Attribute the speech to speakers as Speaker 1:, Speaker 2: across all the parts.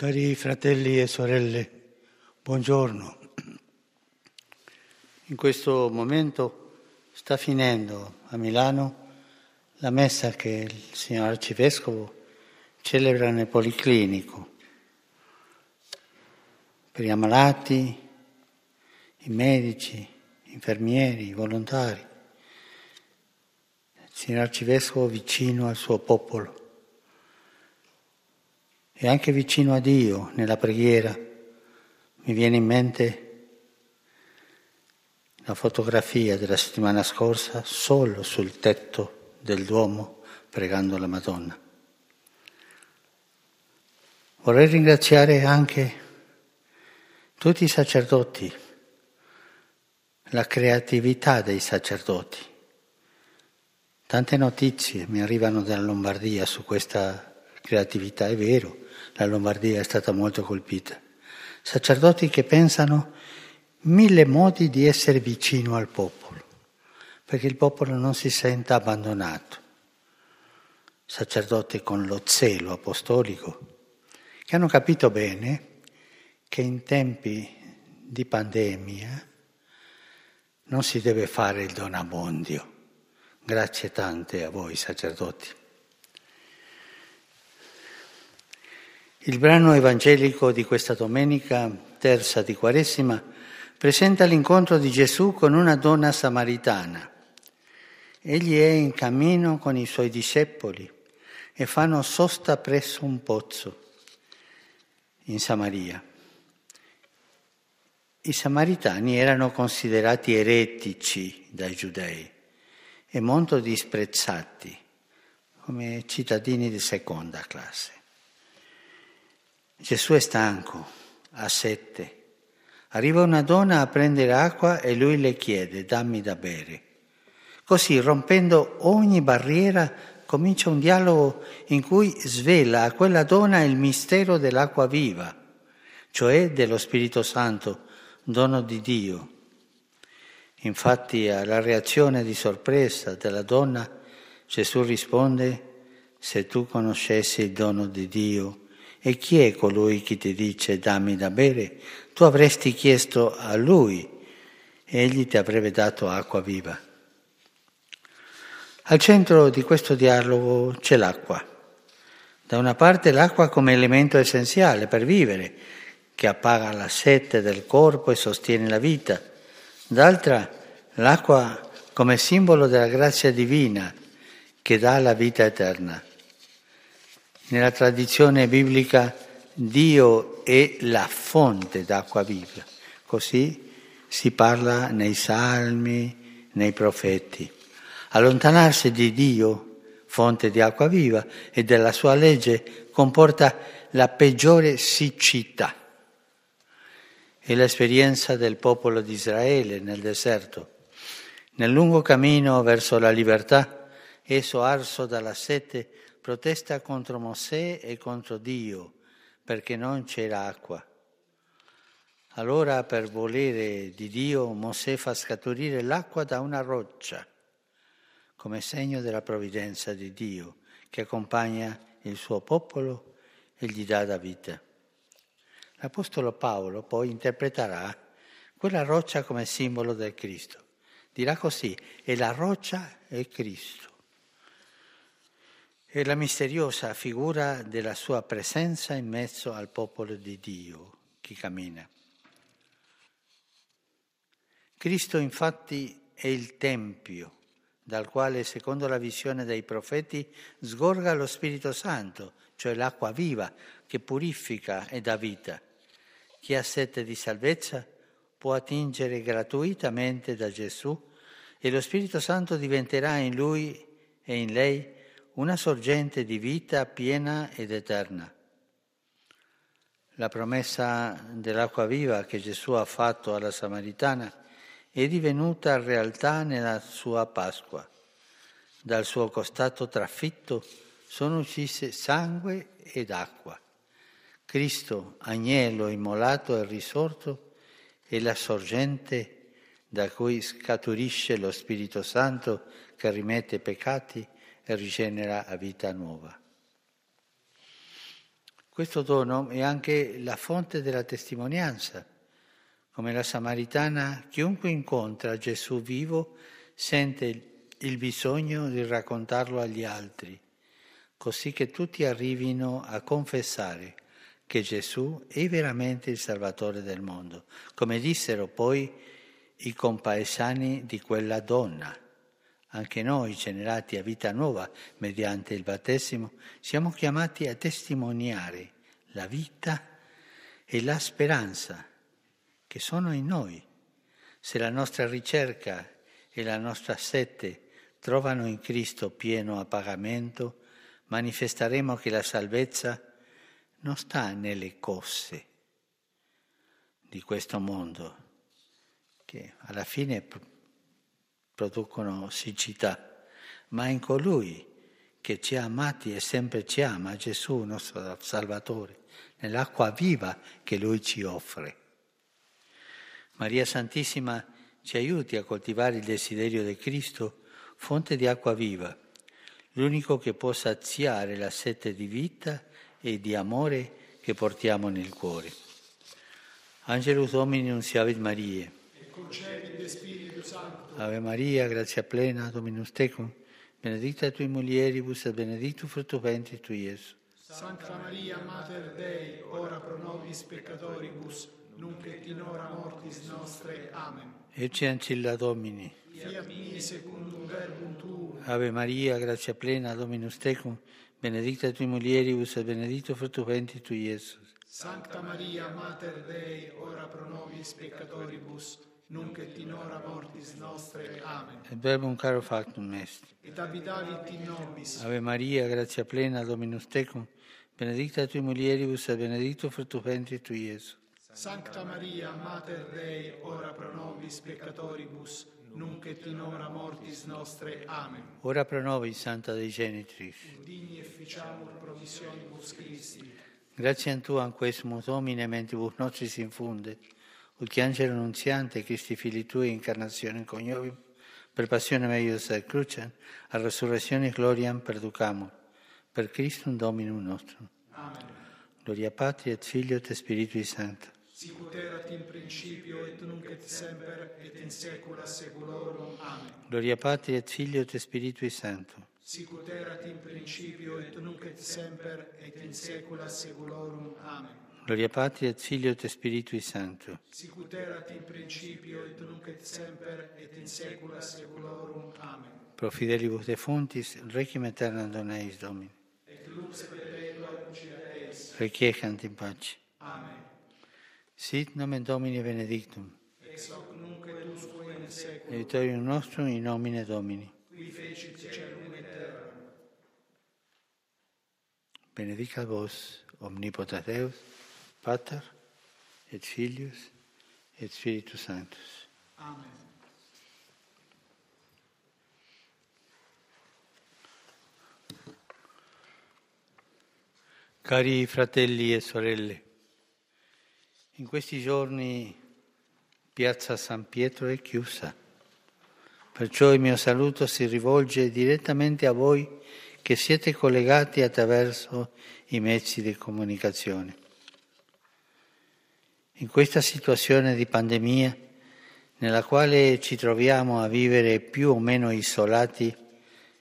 Speaker 1: Cari fratelli e sorelle, buongiorno. In questo momento sta finendo a Milano la messa che il signor Arcivescovo celebra nel Policlinico per gli ammalati, i medici, gli infermieri, i volontari. Il signor Arcivescovo vicino al suo popolo e anche vicino a Dio nella preghiera. Mi viene in mente la fotografia della settimana scorsa solo sul tetto del Duomo pregando la Madonna. Vorrei ringraziare anche tutti i sacerdoti, la creatività dei sacerdoti. Tante notizie mi arrivano dalla Lombardia su questa creatività, è vero, la Lombardia è stata molto colpita. Sacerdoti che pensano mille modi di essere vicino al popolo, perché il popolo non si senta abbandonato. Sacerdoti con lo zelo apostolico, che hanno capito bene che in tempi di pandemia non si deve fare il donabondio. Grazie tante a voi sacerdoti. Il brano evangelico di questa domenica terza di Quaresima presenta l'incontro di Gesù con una donna samaritana. Egli è in cammino con i suoi discepoli e fanno sosta presso un pozzo in Samaria. I samaritani erano considerati eretici dai giudei e molto disprezzati come cittadini di seconda classe. Gesù è stanco, ha sette. Arriva una donna a prendere acqua e lui le chiede, dammi da bere. Così, rompendo ogni barriera, comincia un dialogo in cui svela a quella donna il mistero dell'acqua viva, cioè dello Spirito Santo, dono di Dio. Infatti alla reazione di sorpresa della donna Gesù risponde, se tu conoscessi il dono di Dio, e chi è colui che ti dice dammi da bere? Tu avresti chiesto a lui egli ti avrebbe dato acqua viva. Al centro di questo dialogo c'è l'acqua. Da una parte l'acqua come elemento essenziale per vivere, che appaga la sete del corpo e sostiene la vita. D'altra l'acqua come simbolo della grazia divina che dà la vita eterna. Nella tradizione biblica Dio è la fonte d'acqua viva, così si parla nei salmi, nei profeti. Allontanarsi di Dio, fonte di acqua viva, e della sua legge comporta la peggiore siccità. È l'esperienza del popolo di Israele nel deserto. Nel lungo cammino verso la libertà, esso arso dalla sete protesta contro Mosè e contro Dio perché non c'era acqua. Allora per volere di Dio Mosè fa scaturire l'acqua da una roccia come segno della provvidenza di Dio che accompagna il suo popolo e gli dà la vita. L'Apostolo Paolo poi interpreterà quella roccia come simbolo del Cristo. Dirà così, e la roccia è Cristo è la misteriosa figura della sua presenza in mezzo al popolo di Dio che cammina. Cristo infatti è il Tempio dal quale, secondo la visione dei profeti, sgorga lo Spirito Santo, cioè l'acqua viva che purifica e dà vita. Chi ha sete di salvezza può attingere gratuitamente da Gesù e lo Spirito Santo diventerà in lui e in lei una sorgente di vita piena ed eterna. La promessa dell'acqua viva che Gesù ha fatto alla Samaritana è divenuta realtà nella sua Pasqua. Dal suo costato trafitto sono uscite sangue ed acqua. Cristo, agnello immolato e risorto, è la sorgente da cui scaturisce lo Spirito Santo che rimette peccati e rigenera a vita nuova. Questo dono è anche la fonte della testimonianza. Come la Samaritana, chiunque incontra Gesù vivo sente il bisogno di raccontarlo agli altri, così che tutti arrivino a confessare che Gesù è veramente il Salvatore del mondo, come dissero poi i compaesani di quella donna. Anche noi, generati a vita nuova mediante il battesimo, siamo chiamati a testimoniare la vita e la speranza che sono in noi. Se la nostra ricerca e la nostra sete trovano in Cristo pieno appagamento, manifesteremo che la salvezza non sta nelle cose di questo mondo, che alla fine producono siccità, ma in colui che ci ha amati e sempre ci ama, Gesù nostro Salvatore, nell'acqua viva che Lui ci offre. Maria Santissima ci aiuti a coltivare il desiderio di Cristo, fonte di acqua viva, l'unico che può saziare la sete di vita e di amore che portiamo nel cuore. Angelus Domini Nunciavit Mariae
Speaker 2: concepit Spiritu Sancto.
Speaker 1: Ave Maria, grazia plena, Dominus tecum, benedicta tui mulieribus et benedictus fructus ventris tui, Iesus.
Speaker 2: Sancta Maria, Mater Dei, ora pro nobis peccatoribus, nunc et in hora mortis nostre. Amen.
Speaker 1: Ecce ancilla Domini.
Speaker 2: Fiat mi secundum verbum tuum.
Speaker 1: Ave Maria, grazia plena, Dominus tecum, benedicta tui mulieribus et benedictus fructus ventris tui, Iesus.
Speaker 2: Sancta Maria, Mater Dei, ora pro nobis peccatoribus, nunc et in hora mortis nostre. Amen.
Speaker 1: Et verbum caro factum est.
Speaker 2: Et habitavit in nobis.
Speaker 1: Ave Maria, grazia plena, Dominus tecum, benedicta tui mulieribus et benedictus fructus ventris tui, Iesus.
Speaker 2: Sancta Maria, Mater Dei, ora pro nobis peccatoribus, nunc et in hora mortis nostre. Amen.
Speaker 1: Ora pro nobis, Santa Dei Genitris.
Speaker 2: Digni efficiamur promissionibus Christi.
Speaker 1: Grazie a Tu, anquesimo Domine, mentibus nostris infunde, ut che angelo nunziante, Christi fili Tui, incarnazione coniovim, per passione meius et crucem, a resurrezione gloriam perducamur, per Christum Dominum nostrum.
Speaker 2: Amen.
Speaker 1: Gloria Patri et Filio et Spiritui Sancto.
Speaker 2: Sicut erat in principio et nunc et semper et in saecula saeculorum. Amen.
Speaker 1: Gloria Patri et Filio et Spiritui Sancto.
Speaker 2: Sicut erat in principio et nunc et semper et in saecula saeculorum. Amen.
Speaker 1: Gloria Patri et Filio et Spiritui Sancto.
Speaker 2: Sicut erat in principio et nunc et semper et in saecula saeculorum. Amen.
Speaker 1: Pro fidelibus defuntis, requiem aeternam dona eis Domine.
Speaker 2: Et lux perpetua lucida eis.
Speaker 1: Requiescant in pace.
Speaker 2: Amen.
Speaker 1: Sit nomen Domini benedictum.
Speaker 2: Ex hoc nunc et usque in saeculum.
Speaker 1: Aiutorium nostrum in nomine Domini.
Speaker 2: Qui fecit caelum et terra.
Speaker 1: Benedicat vos, omnipotens Deus, Pater, et Filius, et Spiritus Sanctus.
Speaker 2: Amen.
Speaker 1: Cari fratelli e sorelle, in questi giorni piazza San Pietro è chiusa, perciò il mio saluto si rivolge direttamente a voi che siete collegati attraverso i mezzi di comunicazione. In questa situazione di pandemia, nella quale ci troviamo a vivere più o meno isolati,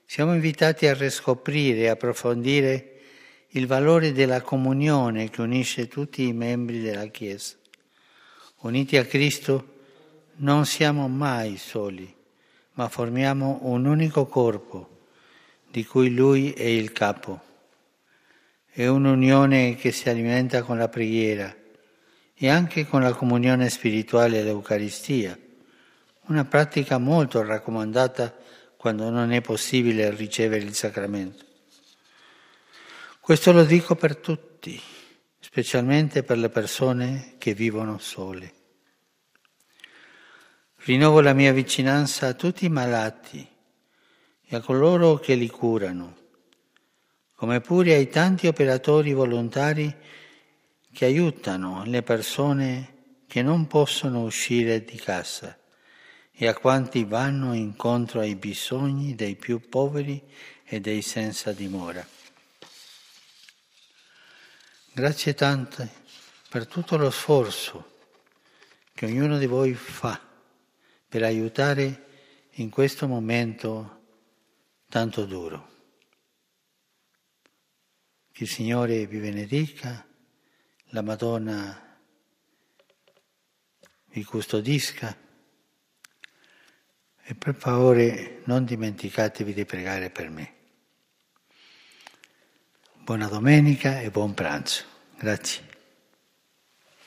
Speaker 1: siamo invitati a riscoprire e approfondire il valore della comunione che unisce tutti i membri della Chiesa. Uniti a Cristo non siamo mai soli, ma formiamo un unico corpo di cui Lui è il capo. È un'unione che si alimenta con la preghiera e anche con la comunione spirituale e l'Eucaristia, una pratica molto raccomandata quando non è possibile ricevere il sacramento. Questo lo dico per tutti, specialmente per le persone che vivono sole. Rinnovo la mia vicinanza a tutti i malati e a coloro che li curano, come pure ai tanti operatori volontari che aiutano le persone che non possono uscire di casa e a quanti vanno incontro ai bisogni dei più poveri e dei senza dimora. Grazie tante per tutto lo sforzo che ognuno di voi fa per aiutare in questo momento tanto duro. Che il Signore vi benedica, la Madonna vi custodisca e per favore non dimenticatevi di pregare per me. Buona domenica e buon pranzo. Grazie.